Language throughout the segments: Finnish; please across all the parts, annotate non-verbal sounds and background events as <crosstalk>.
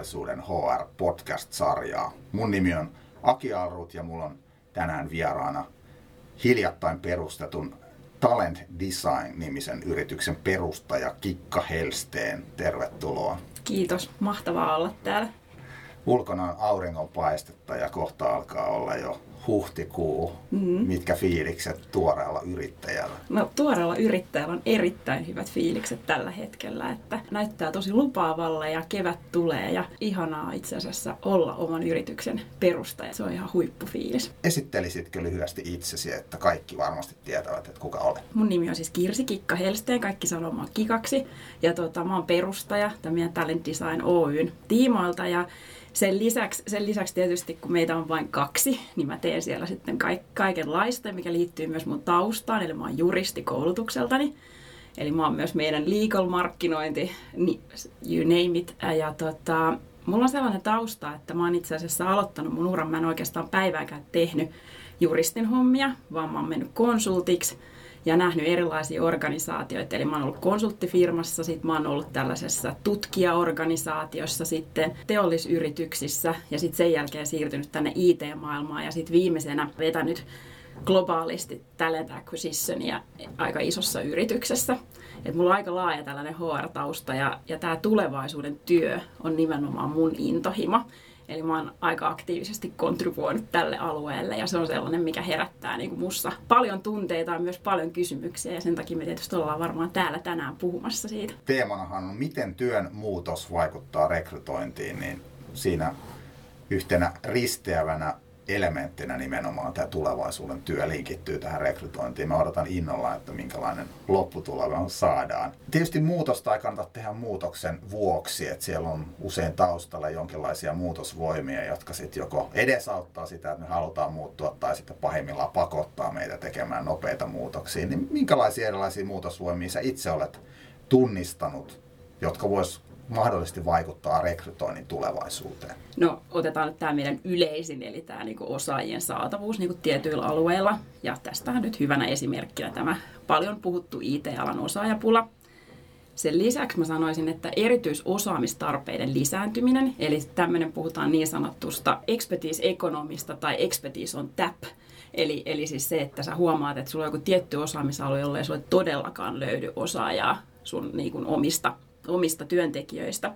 tulevaisuuden HR podcast-sarjaa. Mun nimi on Aki Alrut ja mulla on tänään vieraana hiljattain perustetun Talent Design-nimisen yrityksen perustaja Kikka Helsteen. Tervetuloa. Kiitos, mahtavaa olla täällä. Ulkona on auringonpaistetta ja kohta alkaa olla jo huhtikuu. Mm-hmm. Mitkä fiilikset tuoreella yrittäjällä? No tuoreella yrittäjällä on erittäin hyvät fiilikset tällä hetkellä, että näyttää tosi lupaavalla ja kevät tulee ja ihanaa itse asiassa olla oman yrityksen perustaja. Se on ihan huippufiilis. Esittelisitkö lyhyesti itsesi, että kaikki varmasti tietävät, että kuka olet? Mun nimi on siis Kirsi Kikka Helsteen, kaikki sanoo mua Kikaksi. Ja tota, mä oon perustaja tämän Talent Design Oyn tiimoilta ja sen lisäksi, sen lisäksi tietysti, kun meitä on vain kaksi, niin mä teen siellä sitten kaikenlaista, mikä liittyy myös mun taustaan, eli mä oon juristi koulutukseltani. Eli mä oon myös meidän legal markkinointi, you name it. Ja tota, mulla on sellainen tausta, että mä oon itse asiassa aloittanut mun uran, mä en oikeastaan päivääkään tehnyt juristin hommia, vaan mä oon mennyt konsultiksi – ja nähnyt erilaisia organisaatioita. Eli mä oon ollut konsulttifirmassa, sitten mä oon ollut tällaisessa tutkijaorganisaatiossa, sitten teollisyrityksissä ja sitten sen jälkeen siirtynyt tänne IT-maailmaan ja sitten viimeisenä vetänyt globaalisti talent acquisitionia aika isossa yrityksessä. Et mulla on aika laaja tällainen HR-tausta ja, ja tämä tulevaisuuden työ on nimenomaan mun intohimo. Eli mä oon aika aktiivisesti kontribuoinut tälle alueelle ja se on sellainen, mikä herättää niin kuin mussa paljon tunteita ja myös paljon kysymyksiä ja sen takia me tietysti ollaan varmaan täällä tänään puhumassa siitä. Teemanahan on, miten työn muutos vaikuttaa rekrytointiin, niin siinä yhtenä risteävänä elementtinä nimenomaan tämä tulevaisuuden työ linkittyy tähän rekrytointiin. Mä odotan innolla, että minkälainen lopputulema saadaan. Tietysti muutosta ei kannata tehdä muutoksen vuoksi, että siellä on usein taustalla jonkinlaisia muutosvoimia, jotka sitten joko edesauttaa sitä, että me halutaan muuttua, tai sitten pahimmillaan pakottaa meitä tekemään nopeita muutoksia. Niin minkälaisia erilaisia muutosvoimia sä itse olet tunnistanut, jotka vois mahdollisesti vaikuttaa rekrytoinnin tulevaisuuteen? No otetaan nyt tämä meidän yleisin, eli tämä niinku osaajien saatavuus niinku tietyillä alueilla. Ja tästähän nyt hyvänä esimerkkinä tämä paljon puhuttu IT-alan osaajapula. Sen lisäksi mä sanoisin, että erityisosaamistarpeiden lisääntyminen, eli tämmöinen puhutaan niin sanottusta expertise-ekonomista tai expertise on tap, Eli, eli siis se, että sä huomaat, että sulla on joku tietty osaamisalue, jolle ei sulle todellakaan löydy osaajaa sun niin kuin omista omista työntekijöistä.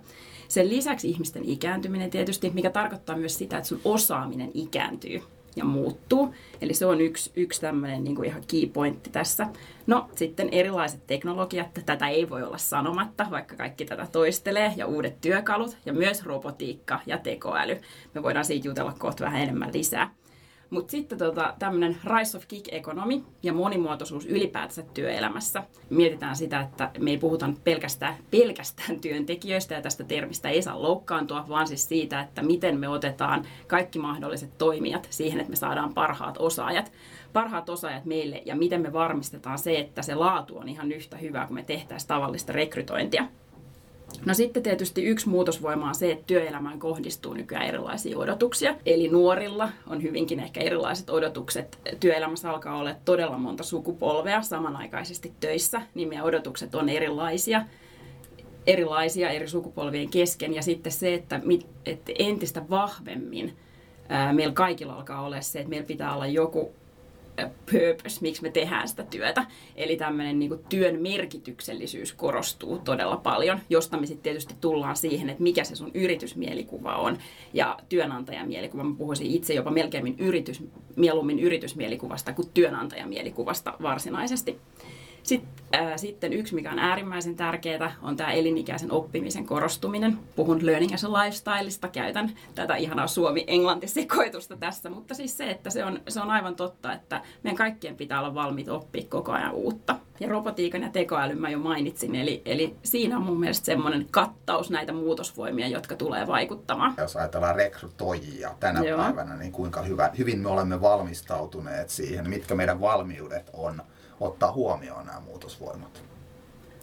Sen lisäksi ihmisten ikääntyminen tietysti, mikä tarkoittaa myös sitä, että sun osaaminen ikääntyy ja muuttuu. Eli se on yksi, yksi tämmöinen niin kuin ihan key pointti tässä. No sitten erilaiset teknologiat, tätä ei voi olla sanomatta, vaikka kaikki tätä toistelee, ja uudet työkalut, ja myös robotiikka ja tekoäly. Me voidaan siitä jutella kohta vähän enemmän lisää. Mutta sitten tota, tämmöinen rise of gig economy ja monimuotoisuus ylipäätänsä työelämässä. Mietitään sitä, että me ei puhuta pelkästään, pelkästään työntekijöistä ja tästä termistä ei saa loukkaantua, vaan siis siitä, että miten me otetaan kaikki mahdolliset toimijat siihen, että me saadaan parhaat osaajat parhaat osaajat meille ja miten me varmistetaan se, että se laatu on ihan yhtä hyvä, kun me tehtäisiin tavallista rekrytointia. No sitten tietysti yksi muutosvoima on se, että työelämään kohdistuu nykyään erilaisia odotuksia. Eli nuorilla on hyvinkin ehkä erilaiset odotukset. Työelämässä alkaa olla todella monta sukupolvea samanaikaisesti töissä, niin meidän odotukset on erilaisia erilaisia eri sukupolvien kesken. Ja sitten se, että, että entistä vahvemmin meillä kaikilla alkaa olla se, että meillä pitää olla joku purpose, miksi me tehdään sitä työtä. Eli tämmöinen niin työn merkityksellisyys korostuu todella paljon, josta me sitten tietysti tullaan siihen, että mikä se sun yritysmielikuva on. Ja työnantajamielikuvaa, mä puhuisin itse jopa melkein yritys, mieluummin yritysmielikuvasta kuin työnantajamielikuvasta varsinaisesti. Sitten, äh, sitten yksi, mikä on äärimmäisen tärkeää, on tämä elinikäisen oppimisen korostuminen. Puhun learning as a lifestyleista, käytän tätä ihanaa suomi-englanti-sekoitusta tässä, mutta siis se, että se on, se on aivan totta, että meidän kaikkien pitää olla valmiit oppia koko ajan uutta. Ja robotiikan ja tekoälyn mä jo mainitsin, eli, eli siinä on mun mielestä semmoinen kattaus näitä muutosvoimia, jotka tulee vaikuttamaan. Jos ajatellaan rekrytoijia tänä Joo. päivänä, niin kuinka hyvä, hyvin me olemme valmistautuneet siihen, mitkä meidän valmiudet on – ottaa huomioon nämä muutosvoimat?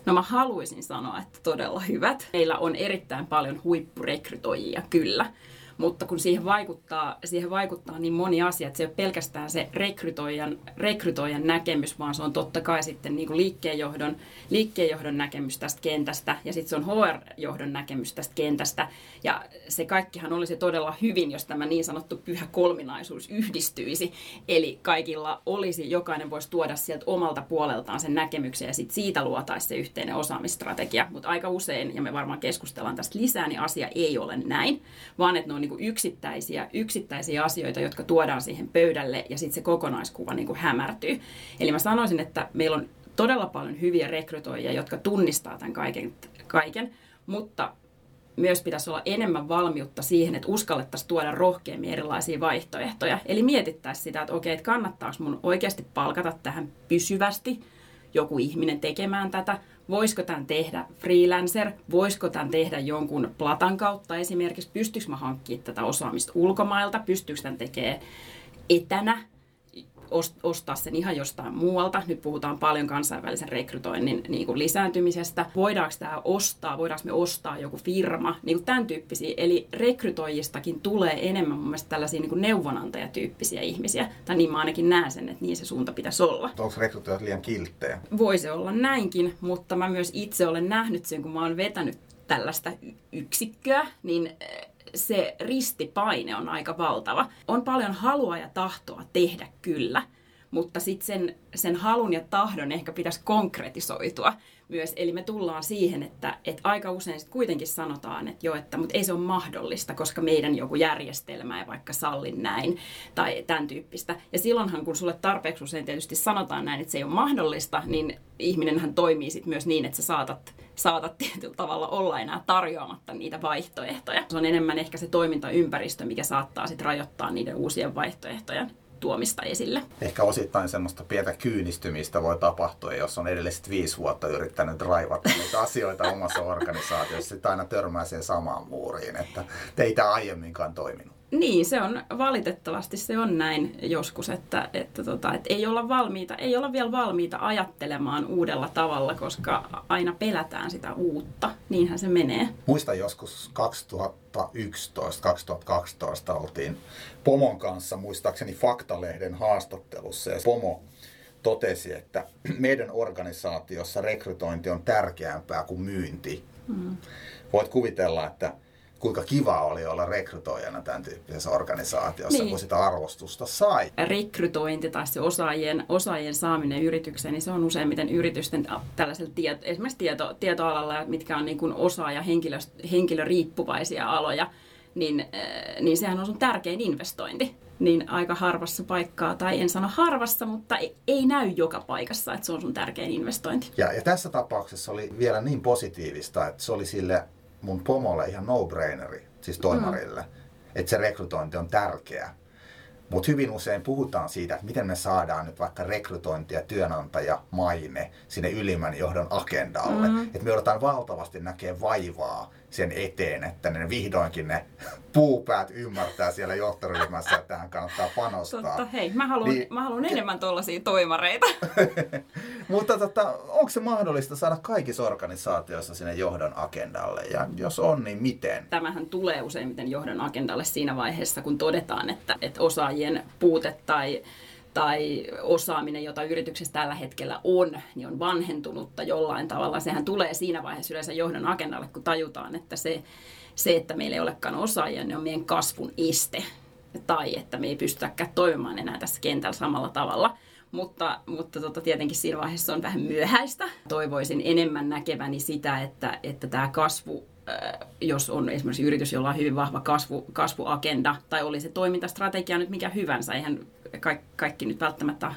No mä haluaisin sanoa, että todella hyvät. Meillä on erittäin paljon huippurekrytoijia, kyllä. Mutta kun siihen vaikuttaa, siihen vaikuttaa niin moni asia, että se ei ole pelkästään se rekrytoijan, rekrytoijan näkemys, vaan se on totta kai sitten niin kuin liikkeenjohdon, liikkeenjohdon näkemys tästä kentästä ja sitten se on HR-johdon näkemys tästä kentästä. Ja se kaikkihan olisi todella hyvin, jos tämä niin sanottu pyhä kolminaisuus yhdistyisi. Eli kaikilla olisi, jokainen voisi tuoda sieltä omalta puoleltaan sen näkemyksen ja sitten siitä luotaisi se yhteinen osaamistrategia. Mutta aika usein, ja me varmaan keskustellaan tästä lisää, niin asia ei ole näin, vaan että ne on niin kuin yksittäisiä, yksittäisiä asioita, jotka tuodaan siihen pöydälle ja sitten se kokonaiskuva niin kuin hämärtyy. Eli mä sanoisin, että meillä on todella paljon hyviä rekrytoijia, jotka tunnistaa tämän kaiken, kaiken mutta myös pitäisi olla enemmän valmiutta siihen, että uskallettaisiin tuoda rohkeammin erilaisia vaihtoehtoja. Eli mietittäisiin sitä, että okei, että kannattaako mun oikeasti palkata tähän pysyvästi joku ihminen tekemään tätä, voisiko tämän tehdä freelancer, voisiko tämän tehdä jonkun platan kautta esimerkiksi, pystyykö mä hankkimaan tätä osaamista ulkomailta, pystyykö tämän tekemään etänä, ostaa sen ihan jostain muualta. Nyt puhutaan paljon kansainvälisen rekrytoinnin niin kuin lisääntymisestä. Voidaanko tämä ostaa, voidaanko me ostaa joku firma, niin kuin tämän tyyppisiä. Eli rekrytoijistakin tulee enemmän mun mielestä tällaisia niin kuin neuvonantajatyyppisiä ihmisiä. Tai niin mä ainakin näen sen, että niin se suunta pitäisi olla. Onko rekrytoijat liian kilttejä? Voisi olla näinkin, mutta mä myös itse olen nähnyt sen, kun mä oon vetänyt tällaista yksikköä, niin se ristipaine on aika valtava. On paljon halua ja tahtoa tehdä kyllä, mutta sitten sen, sen halun ja tahdon ehkä pitäisi konkretisoitua myös. Eli me tullaan siihen, että, että aika usein sit kuitenkin sanotaan, että joo, että mutta ei se ole mahdollista, koska meidän joku järjestelmä ei vaikka salli näin tai tämän tyyppistä. Ja silloinhan, kun sulle tarpeeksi usein tietysti sanotaan näin, että se ei ole mahdollista, niin ihminenhän toimii sitten myös niin, että sä saatat saatat tietyllä tavalla olla enää tarjoamatta niitä vaihtoehtoja. Se on enemmän ehkä se toimintaympäristö, mikä saattaa sitten rajoittaa niiden uusien vaihtoehtojen tuomista esille. Ehkä osittain semmoista pientä kyynistymistä voi tapahtua, jos on edelliset viisi vuotta yrittänyt raivata niitä asioita omassa organisaatiossa, sitten aina törmää siihen samaan muuriin, että teitä aiemminkaan toiminut. Niin, se on valitettavasti se on näin joskus, että, että, tota, että ei, olla valmiita, ei olla vielä valmiita ajattelemaan uudella tavalla, koska aina pelätään sitä uutta. Niinhän se menee. Muistan joskus 2011-2012 oltiin Pomon kanssa, muistaakseni Faktalehden haastattelussa, ja Pomo totesi, että meidän organisaatiossa rekrytointi on tärkeämpää kuin myynti. Mm. Voit kuvitella, että kuinka kiva oli olla rekrytoijana tämän tyyppisessä organisaatiossa, niin. kun sitä arvostusta sai. Rekrytointi tai se osaajien, osaajien saaminen yritykseen, niin se on useimmiten yritysten tällaisella tieto, esimerkiksi tieto, tietoalalla, mitkä on niin kuin osaaja henkilö, henkilöriippuvaisia aloja, niin, äh, niin sehän on sun tärkein investointi. Niin aika harvassa paikkaa, tai en sano harvassa, mutta ei, ei näy joka paikassa, että se on sun tärkein investointi. Ja, ja tässä tapauksessa oli vielä niin positiivista, että se oli sille mun pomolle ihan no-braineri, siis toimarille, mm. että se rekrytointi on tärkeä. Mutta hyvin usein puhutaan siitä, että miten me saadaan nyt vaikka rekrytointi ja työnantaja maine sinne ylimmän johdon agendalle. Mm. Että me joudutaan valtavasti näkemään vaivaa sen eteen, että ne vihdoinkin ne puupäät ymmärtää siellä johtoryhmässä, että tähän kannattaa panostaa. Totta, hei, mä haluan, niin, mä haluan enemmän tuollaisia toimareita. <laughs> Mutta tota, onko se mahdollista saada kaikissa organisaatioissa sinne johdon agendalle? Ja jos on, niin miten? Tämähän tulee useimmiten johdon agendalle siinä vaiheessa, kun todetaan, että, että osaajien puute tai tai osaaminen, jota yrityksessä tällä hetkellä on, niin on vanhentunutta jollain tavalla. Sehän tulee siinä vaiheessa yleensä johdon agendalle, kun tajutaan, että se, se että meillä ei olekaan osaajia, niin on meidän kasvun este. Tai että me ei pystytäkään toimimaan enää tässä kentällä samalla tavalla. Mutta, mutta tota, tietenkin siinä vaiheessa on vähän myöhäistä. Toivoisin enemmän näkeväni sitä, että, että tämä kasvu jos on esimerkiksi yritys, jolla on hyvin vahva kasvu, kasvuagenda, tai oli se toimintastrategia nyt mikä hyvänsä, eihän kaikki, kaikki nyt välttämättä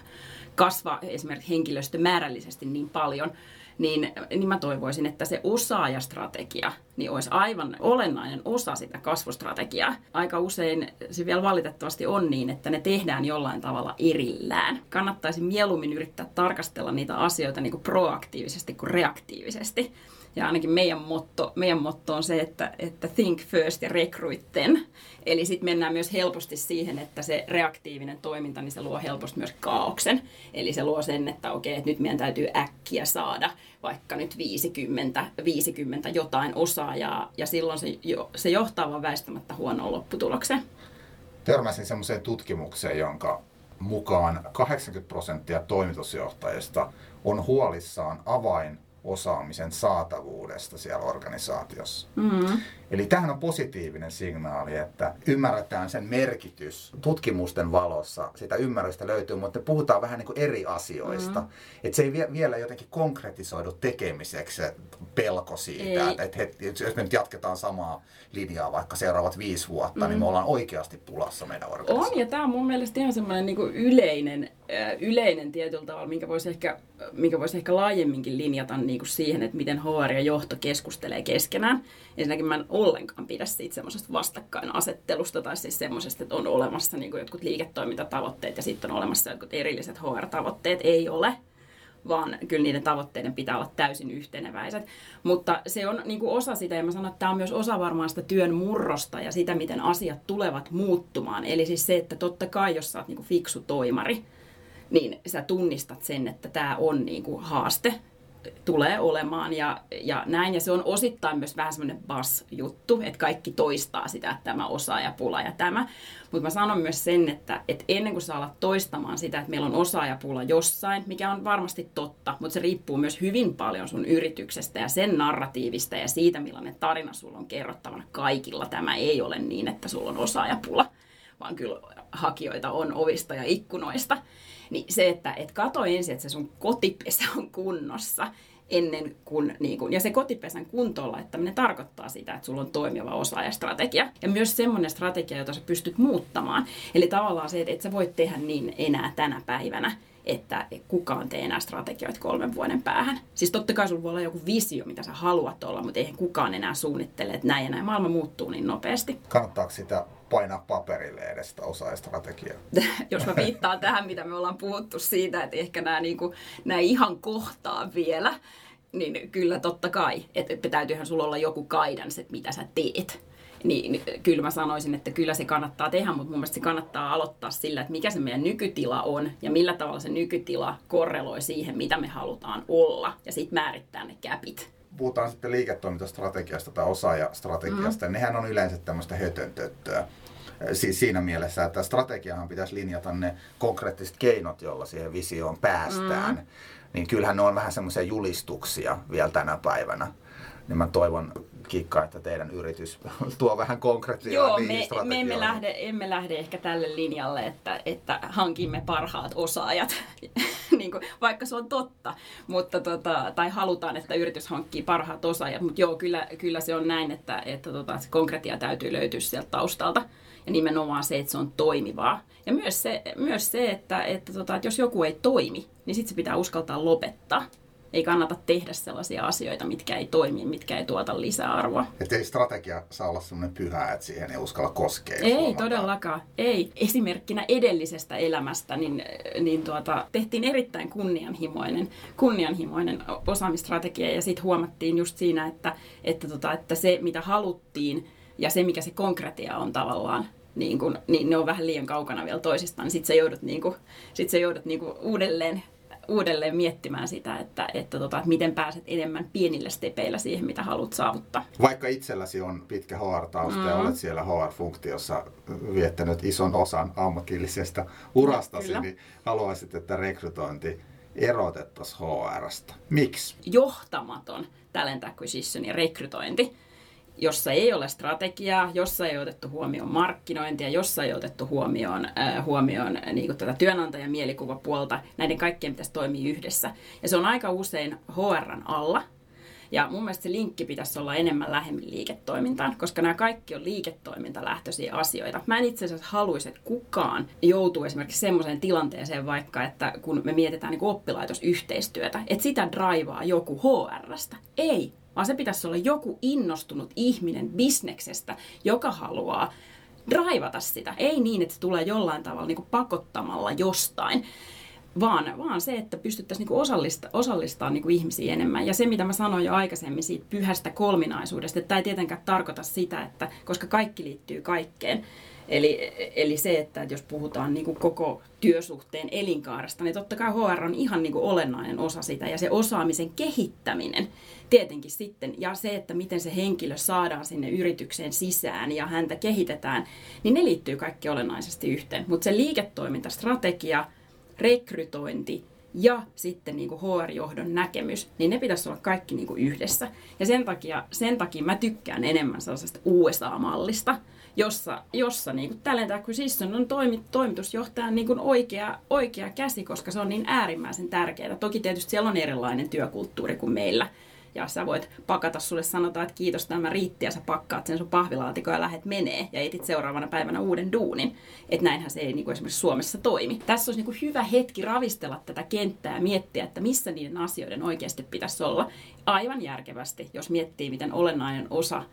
kasva esimerkiksi henkilöstömäärällisesti niin paljon, niin, niin mä toivoisin, että se osaajastrategia niin olisi aivan olennainen osa sitä kasvustrategiaa. Aika usein se vielä valitettavasti on niin, että ne tehdään jollain tavalla erillään. Kannattaisi mieluummin yrittää tarkastella niitä asioita niin kuin proaktiivisesti kuin reaktiivisesti. Ja ainakin meidän motto, meidän motto on se, että, että think first ja recruit then. Eli sitten mennään myös helposti siihen, että se reaktiivinen toiminta, niin se luo helposti myös kaauksen. Eli se luo sen, että okei, että nyt meidän täytyy äkkiä saada vaikka nyt 50, 50 jotain osaajaa, ja silloin se, jo, se johtaa vaan väistämättä huonoon lopputulokseen. Törmäsin semmoiseen tutkimukseen, jonka mukaan 80 prosenttia toimitusjohtajista on huolissaan avain osaamisen saatavuudesta siellä organisaatiossa. Mm-hmm. Eli tähän on positiivinen signaali, että ymmärretään sen merkitys. Tutkimusten valossa sitä ymmärrystä löytyy, mutta puhutaan vähän niin kuin eri asioista. Mm-hmm. Että se ei vielä jotenkin konkretisoidu tekemiseksi se pelko siitä, että, että, että jos me nyt jatketaan samaa linjaa vaikka seuraavat viisi vuotta, mm-hmm. niin me mm. ollaan oikeasti pulassa meidän organisaatiossa. On, ja tämä on mun mielestä ihan semmoinen niin yleinen, yleinen tietyllä tavalla, minkä voisi ehkä, minkä voisi ehkä laajemminkin linjata niin kuin siihen, että miten HR ja johto keskustelee keskenään. Ensinnäkin mä en ollenkaan pidä siitä semmoisesta vastakkainasettelusta tai siis semmoisesta, että on olemassa niin kuin jotkut liiketoimintatavoitteet ja sitten on olemassa jotkut erilliset HR-tavoitteet. Ei ole vaan kyllä niiden tavoitteiden pitää olla täysin yhteneväiset. Mutta se on niin kuin osa sitä, ja mä sanon, että tämä on myös osa varmaan sitä työn murrosta ja sitä, miten asiat tulevat muuttumaan. Eli siis se, että totta kai, jos sä oot niin kuin fiksu toimari, niin sä tunnistat sen, että tämä on niin kuin haaste tulee olemaan ja, ja näin. Ja se on osittain myös vähän semmoinen bas-juttu, että kaikki toistaa sitä, että tämä osaajapula ja tämä. Mutta mä sanon myös sen, että, että ennen kuin sä alat toistamaan sitä, että meillä on osaajapula jossain, mikä on varmasti totta, mutta se riippuu myös hyvin paljon sun yrityksestä ja sen narratiivista ja siitä, millainen tarina sulla on kerrottavana kaikilla. Tämä ei ole niin, että sulla on osaajapula, vaan kyllä hakijoita on ovista ja ikkunoista. Niin se, että et kato ensin, että se sun kotipesä on kunnossa ennen kuin, niin kuin, ja se kotipesän kuntoon laittaminen tarkoittaa sitä, että sulla on toimiva osaajastrategia. Ja myös semmoinen strategia, jota sä pystyt muuttamaan. Eli tavallaan se, että et sä voit tehdä niin enää tänä päivänä, että kukaan tee enää strategioita kolmen vuoden päähän. Siis totta kai sulla voi olla joku visio, mitä sä haluat olla, mutta eihän kukaan enää suunnittele, että näin ja näin. Maailma muuttuu niin nopeasti. Kannattaako sitä painaa paperille edes sitä osaajastrategiaa? <laughs> Jos mä viittaan tähän, mitä me ollaan puhuttu siitä, että ehkä nämä, niin kuin, nämä ihan kohtaa vielä, niin kyllä totta kai, että täytyyhän sulla olla joku guidance, että mitä sä teet niin, niin kyllä mä sanoisin, että kyllä se kannattaa tehdä, mutta mun mielestä se kannattaa aloittaa sillä, että mikä se meidän nykytila on ja millä tavalla se nykytila korreloi siihen, mitä me halutaan olla ja sitten määrittää ne käpit. Puhutaan sitten liiketoimintastrategiasta tai osaajastrategiasta, mm. nehän on yleensä tämmöistä hötöntöttöä. Siis siinä mielessä, että strategiahan pitäisi linjata ne konkreettiset keinot, joilla siihen visioon päästään. Mm. Niin kyllähän ne on vähän semmoisia julistuksia vielä tänä päivänä niin mä toivon Kikka, että teidän yritys <laughs> tuo vähän konkretiaa Joo, me, me emme, lähde, emme lähde ehkä tälle linjalle, että, että hankimme parhaat osaajat, <laughs> niin kuin, vaikka se on totta, mutta tota, tai halutaan, että yritys hankkii parhaat osaajat, mutta joo, kyllä, kyllä se on näin, että, että tota, se konkretia täytyy löytyä sieltä taustalta. Ja nimenomaan se, että se on toimivaa. Ja myös se, myös se että, että, tota, että jos joku ei toimi, niin sitten se pitää uskaltaa lopettaa ei kannata tehdä sellaisia asioita, mitkä ei toimi, mitkä ei tuota lisäarvoa. Että ei strategia saa olla sellainen pyhä, että siihen ei uskalla koskea. Ei huomataan. todellakaan. Ei. Esimerkkinä edellisestä elämästä niin, niin tuota, tehtiin erittäin kunnianhimoinen, kunnianhimoinen osaamistrategia ja sitten huomattiin just siinä, että, että, tota, että se mitä haluttiin ja se mikä se konkretia on tavallaan, niin, kun, niin ne on vähän liian kaukana vielä toisistaan. Sitten sä joudut, niin kun, sit sä joudut niin uudelleen uudelleen miettimään sitä, että, että, tota, että miten pääset enemmän pienillä stepeillä siihen, mitä haluat saavuttaa. Vaikka itselläsi on pitkä HR-tausta mm. ja olet siellä HR-funktiossa viettänyt ison osan ammatillisesta urastasi, Kyllä. niin haluaisit, että rekrytointi erotettaisiin HRsta. Miksi? Johtamaton talent acquisition ja rekrytointi jossa ei ole strategiaa, jossa ei otettu huomioon markkinointia, jossa ei otettu huomioon, äh, huomioon äh, niin kuin tätä työnantajan mielikuvapuolta, näiden kaikkien pitäisi toimia yhdessä. Ja se on aika usein HRn alla, ja mun mielestä se linkki pitäisi olla enemmän lähemmin liiketoimintaan, koska nämä kaikki on liiketoimintalähtöisiä asioita. Mä en itse asiassa haluaisi, että kukaan joutuu esimerkiksi semmoiseen tilanteeseen vaikka, että kun me mietitään niin oppilaitosyhteistyötä, että sitä draivaa joku HRstä. Ei, vaan se pitäisi olla joku innostunut ihminen bisneksestä, joka haluaa draivata sitä. Ei niin, että se tulee jollain tavalla niin kuin pakottamalla jostain. vaan, vaan se, että pystyttäisiin niin osallista, osallistaa niin ihmisiä enemmän. Ja se, mitä mä sanoin jo aikaisemmin siitä pyhästä kolminaisuudesta, että tämä ei tietenkään tarkoita sitä, että koska kaikki liittyy kaikkeen, Eli, eli se, että jos puhutaan niin kuin koko työsuhteen elinkaaresta, niin totta kai HR on ihan niin kuin olennainen osa sitä ja se osaamisen kehittäminen tietenkin sitten ja se, että miten se henkilö saadaan sinne yritykseen sisään ja häntä kehitetään, niin ne liittyy kaikki olennaisesti yhteen. Mutta se liiketoimintastrategia, rekrytointi ja sitten niin kuin HR-johdon näkemys, niin ne pitäisi olla kaikki niin kuin yhdessä. Ja sen takia, sen takia mä tykkään enemmän sellaisesta USA-mallista, jossa, jossa niin kuin talent acquisition on toimi, toimitusjohtajan niin kuin oikea, oikea käsi, koska se on niin äärimmäisen tärkeää. Toki tietysti siellä on erilainen työkulttuuri kuin meillä. Ja sä voit pakata sulle, sanotaan, että kiitos tämä riitti ja sä pakkaat sen sun pahvilaatikon ja lähet menee ja etit seuraavana päivänä uuden duunin. Että näinhän se ei niin kuin esimerkiksi Suomessa toimi. Tässä olisi niin kuin hyvä hetki ravistella tätä kenttää ja miettiä, että missä niiden asioiden oikeasti pitäisi olla. Aivan järkevästi, jos miettii, miten olennainen osa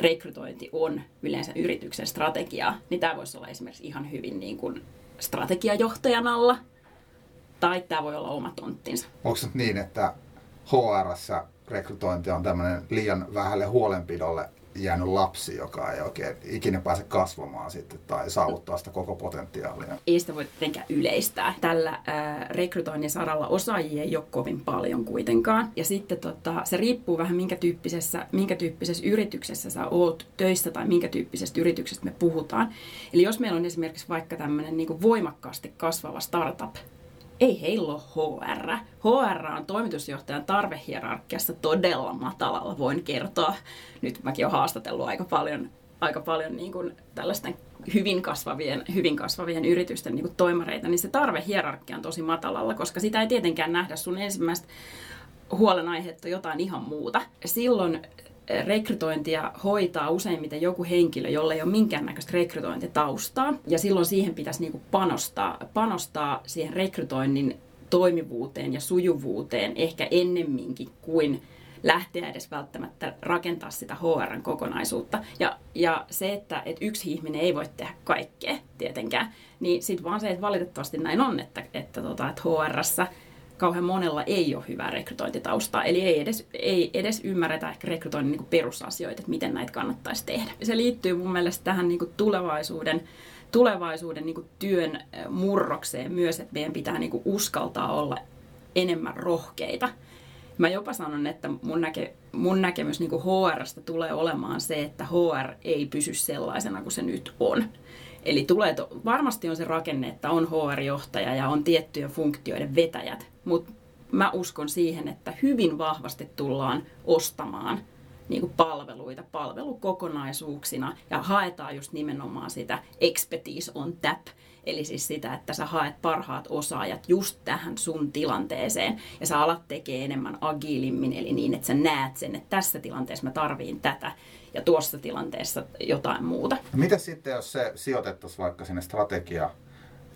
rekrytointi on yleensä yrityksen strategiaa, niin tämä voisi olla esimerkiksi ihan hyvin niin kuin strategiajohtajan alla, tai tämä voi olla oma tonttinsa. Onko se niin, että HR rekrytointi on tämmöinen liian vähälle huolenpidolle jäänyt lapsi, joka ei oikein ikinä pääse kasvamaan sitten tai saavuttaa sitä koko potentiaalia. Ei sitä voi tietenkään yleistää. Tällä ää, rekrytoinnin saralla osaajia ei ole kovin paljon kuitenkaan. Ja sitten tota, se riippuu vähän minkä tyyppisessä, minkä tyyppisessä yrityksessä sä oot töissä tai minkä tyyppisestä yrityksestä me puhutaan. Eli jos meillä on esimerkiksi vaikka tämmöinen niin voimakkaasti kasvava startup, ei heillä ole HR. HR on toimitusjohtajan tarvehierarkiassa todella matalalla, voin kertoa. Nyt mäkin olen haastatellut aika paljon, aika paljon niin kuin tällaisten hyvin kasvavien, hyvin kasvavien yritysten niin kuin toimareita, niin se tarvehierarkia on tosi matalalla, koska sitä ei tietenkään nähdä sun ensimmäistä huolenaihetta jotain ihan muuta. Silloin rekrytointia hoitaa useimmiten joku henkilö, jolle ei ole minkäännäköistä rekrytointitaustaa. Ja silloin siihen pitäisi niin kuin panostaa, panostaa siihen rekrytoinnin toimivuuteen ja sujuvuuteen ehkä ennemminkin kuin lähteä edes välttämättä rakentaa sitä HRn kokonaisuutta. Ja, ja se, että, että yksi ihminen ei voi tehdä kaikkea tietenkään, niin sitten vaan se, että valitettavasti näin on, että, että, tota, että HRssä kauhean monella ei ole hyvää rekrytointitaustaa, eli ei edes, ei edes ymmärretä ehkä rekrytoinnin niin perusasioita, että miten näitä kannattaisi tehdä. Se liittyy mun mielestä tähän niin tulevaisuuden, tulevaisuuden niin työn murrokseen myös, että meidän pitää niin uskaltaa olla enemmän rohkeita. Mä jopa sanon, että mun, näke, mun näkemys niin HRsta tulee olemaan se, että HR ei pysy sellaisena kuin se nyt on. Eli tulee to, varmasti on se rakenne, että on HR-johtaja ja on tiettyjen funktioiden vetäjät, mutta mä uskon siihen, että hyvin vahvasti tullaan ostamaan niin kuin palveluita palvelukokonaisuuksina ja haetaan just nimenomaan sitä expertise on tap, eli siis sitä, että sä haet parhaat osaajat just tähän sun tilanteeseen ja sä alat tekee enemmän agiilimmin, eli niin, että sä näet sen, että tässä tilanteessa mä tarviin tätä ja tuossa tilanteessa jotain muuta. Mitä sitten, jos se sijoitettaisiin vaikka sinne strategia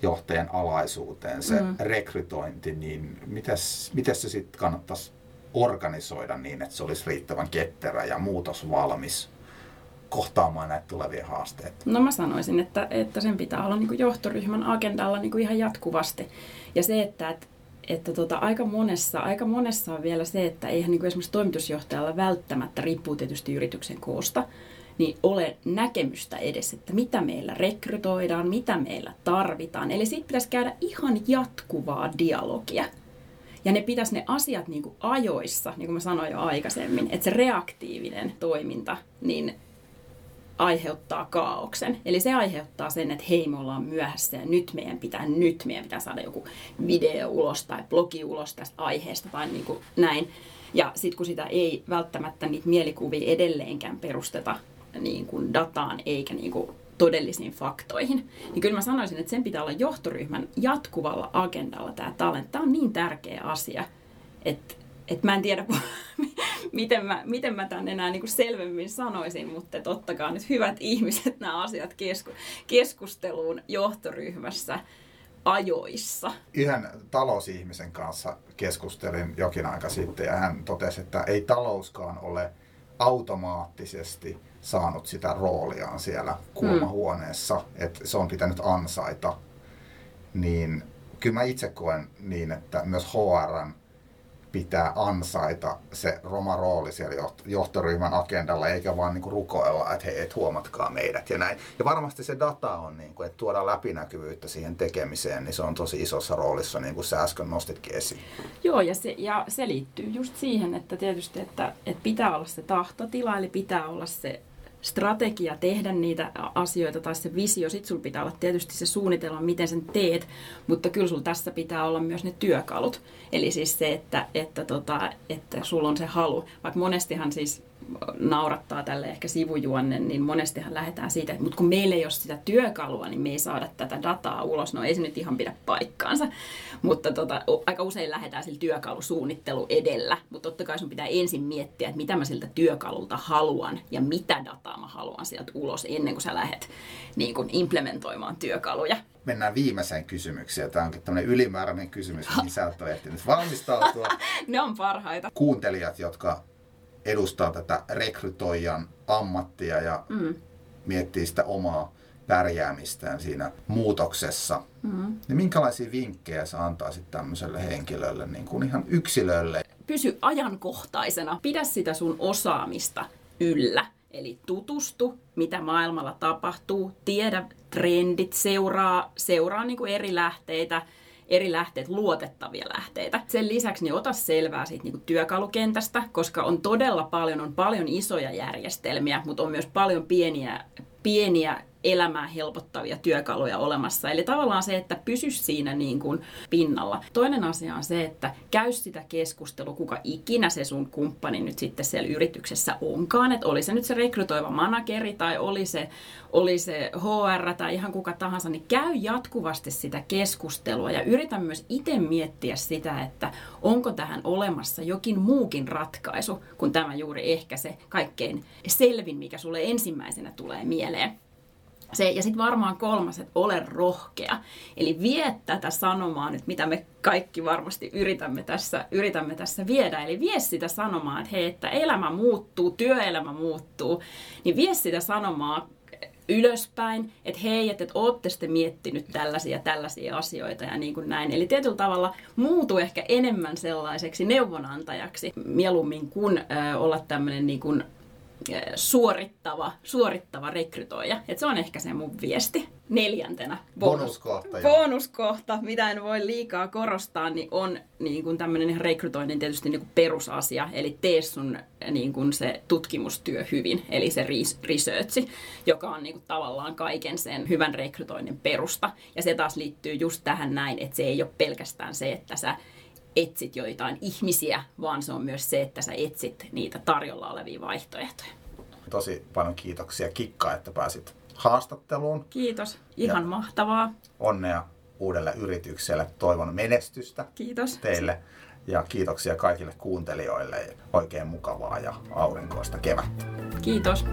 johtajan alaisuuteen, se mm. rekrytointi, niin mitäs, mitäs se sitten kannattaisi organisoida niin, että se olisi riittävän ketterä ja muutosvalmis kohtaamaan näitä tulevia haasteita? No mä sanoisin, että, että sen pitää olla niin johtoryhmän agendalla niin ihan jatkuvasti. Ja se, että, että että tota, aika, monessa, aika monessa on vielä se, että eihän niin kuin esimerkiksi toimitusjohtajalla välttämättä, riippuu tietysti yrityksen koosta, niin ole näkemystä edes, että mitä meillä rekrytoidaan, mitä meillä tarvitaan. Eli siitä pitäisi käydä ihan jatkuvaa dialogia. Ja ne pitäisi ne asiat niin kuin ajoissa, niin kuin mä sanoin jo aikaisemmin, että se reaktiivinen toiminta, niin aiheuttaa kaauksen. Eli se aiheuttaa sen, että hei, me ollaan myöhässä ja nyt meidän pitää, nyt meidän pitää saada joku video ulos tai blogi ulos tästä aiheesta tai niin kuin näin. Ja sitten kun sitä ei välttämättä niitä mielikuvia edelleenkään perusteta niin kuin dataan eikä niin kuin todellisiin faktoihin, niin kyllä mä sanoisin, että sen pitää olla johtoryhmän jatkuvalla agendalla tämä talent. Tämä on niin tärkeä asia, että et mä en tiedä, <laughs> miten mä, miten mä tämän enää niin selvemmin sanoisin, mutta ottakaa nyt hyvät ihmiset nämä asiat kesku, keskusteluun johtoryhmässä ajoissa. Yhden talousihmisen kanssa keskustelin jokin aika sitten ja hän totesi, että ei talouskaan ole automaattisesti saanut sitä rooliaan siellä kulmahuoneessa, hmm. että se on pitänyt ansaita. Niin kyllä mä itse koen niin, että myös HRn pitää ansaita se roma rooli siellä johtoryhmän agendalla, eikä vaan niin rukoilla, että hei, et huomatkaa meidät ja näin. Ja varmasti se data on, niin kuin, että tuoda läpinäkyvyyttä siihen tekemiseen, niin se on tosi isossa roolissa, niin kuin sä äsken nostitkin esiin. Joo, ja se, ja se liittyy just siihen, että tietysti, että, että pitää olla se tahtotila, eli pitää olla se strategia tehdä niitä asioita tai se visio, sitten sulla pitää olla tietysti se suunnitelma, miten sen teet, mutta kyllä sulla tässä pitää olla myös ne työkalut. Eli siis se, että, että, tota, että sulla on se halu. Vaikka monestihan siis naurattaa tälle ehkä sivujuonne, niin monestihan lähdetään siitä, että mutta kun meillä ei ole sitä työkalua, niin me ei saada tätä dataa ulos. No ei se nyt ihan pidä paikkaansa, mutta tota, aika usein lähdetään sillä työkalusuunnittelu edellä, mutta totta kai sun pitää ensin miettiä, että mitä mä siltä työkalulta haluan ja mitä dataa mä haluan sieltä ulos ennen kuin sä lähdet niin kuin implementoimaan työkaluja mennään viimeiseen kysymykseen. Tämä onkin tämmöinen ylimääräinen kysymys, mihin sä et ole ehtinyt valmistautua. <laughs> ne on parhaita. Kuuntelijat, jotka edustaa tätä rekrytoijan ammattia ja mm. miettii sitä omaa pärjäämistään siinä muutoksessa. Mm. Niin minkälaisia vinkkejä sä antaisit tämmöiselle henkilölle, niin kuin ihan yksilölle? Pysy ajankohtaisena. Pidä sitä sun osaamista yllä. Eli tutustu, mitä maailmalla tapahtuu, tiedä trendit, seuraa, seuraa niin kuin eri lähteitä, eri lähteet, luotettavia lähteitä. Sen lisäksi niin ota selvää siitä niin työkalukentästä, koska on todella paljon, on paljon isoja järjestelmiä, mutta on myös paljon pieniä, pieniä elämää helpottavia työkaluja olemassa. Eli tavallaan se, että pysy siinä niin kuin pinnalla. Toinen asia on se, että käy sitä keskustelua, kuka ikinä se sun kumppani nyt sitten siellä yrityksessä onkaan. Että oli se nyt se rekrytoiva manageri tai oli se, oli se HR tai ihan kuka tahansa, niin käy jatkuvasti sitä keskustelua ja yritä myös itse miettiä sitä, että onko tähän olemassa jokin muukin ratkaisu kuin tämä juuri ehkä se kaikkein selvin, mikä sulle ensimmäisenä tulee mieleen. Se, ja sitten varmaan kolmas, että ole rohkea. Eli vie tätä sanomaa nyt, mitä me kaikki varmasti yritämme tässä, yritämme tässä viedä. Eli vie sitä sanomaa, että hei, että elämä muuttuu, työelämä muuttuu. Niin vie sitä sanomaa ylöspäin, että hei, että, että ootte sitten miettinyt tällaisia tällaisia asioita ja niin kuin näin. Eli tietyllä tavalla muutu ehkä enemmän sellaiseksi neuvonantajaksi mieluummin kuin äh, olla tämmöinen niin kuin suorittava, suorittava rekrytoija. Et se on ehkä se mun viesti. Neljäntenä bonus, bonuskohta, bonuskohta, mitä en voi liikaa korostaa, niin on niin kuin tämmöinen rekrytoinnin tietysti niin kuin perusasia. Eli tee sun niin kuin se tutkimustyö hyvin, eli se researchi, joka on niin kuin tavallaan kaiken sen hyvän rekrytoinnin perusta. Ja se taas liittyy just tähän näin, että se ei ole pelkästään se, että sä etsit joitain ihmisiä, vaan se on myös se, että sä etsit niitä tarjolla olevia vaihtoehtoja. Tosi paljon kiitoksia Kikka, että pääsit haastatteluun. Kiitos, ihan ja mahtavaa. Onnea uudelle yritykselle, toivon menestystä Kiitos. teille. Ja kiitoksia kaikille kuuntelijoille. Oikein mukavaa ja aurinkoista kevättä. Kiitos.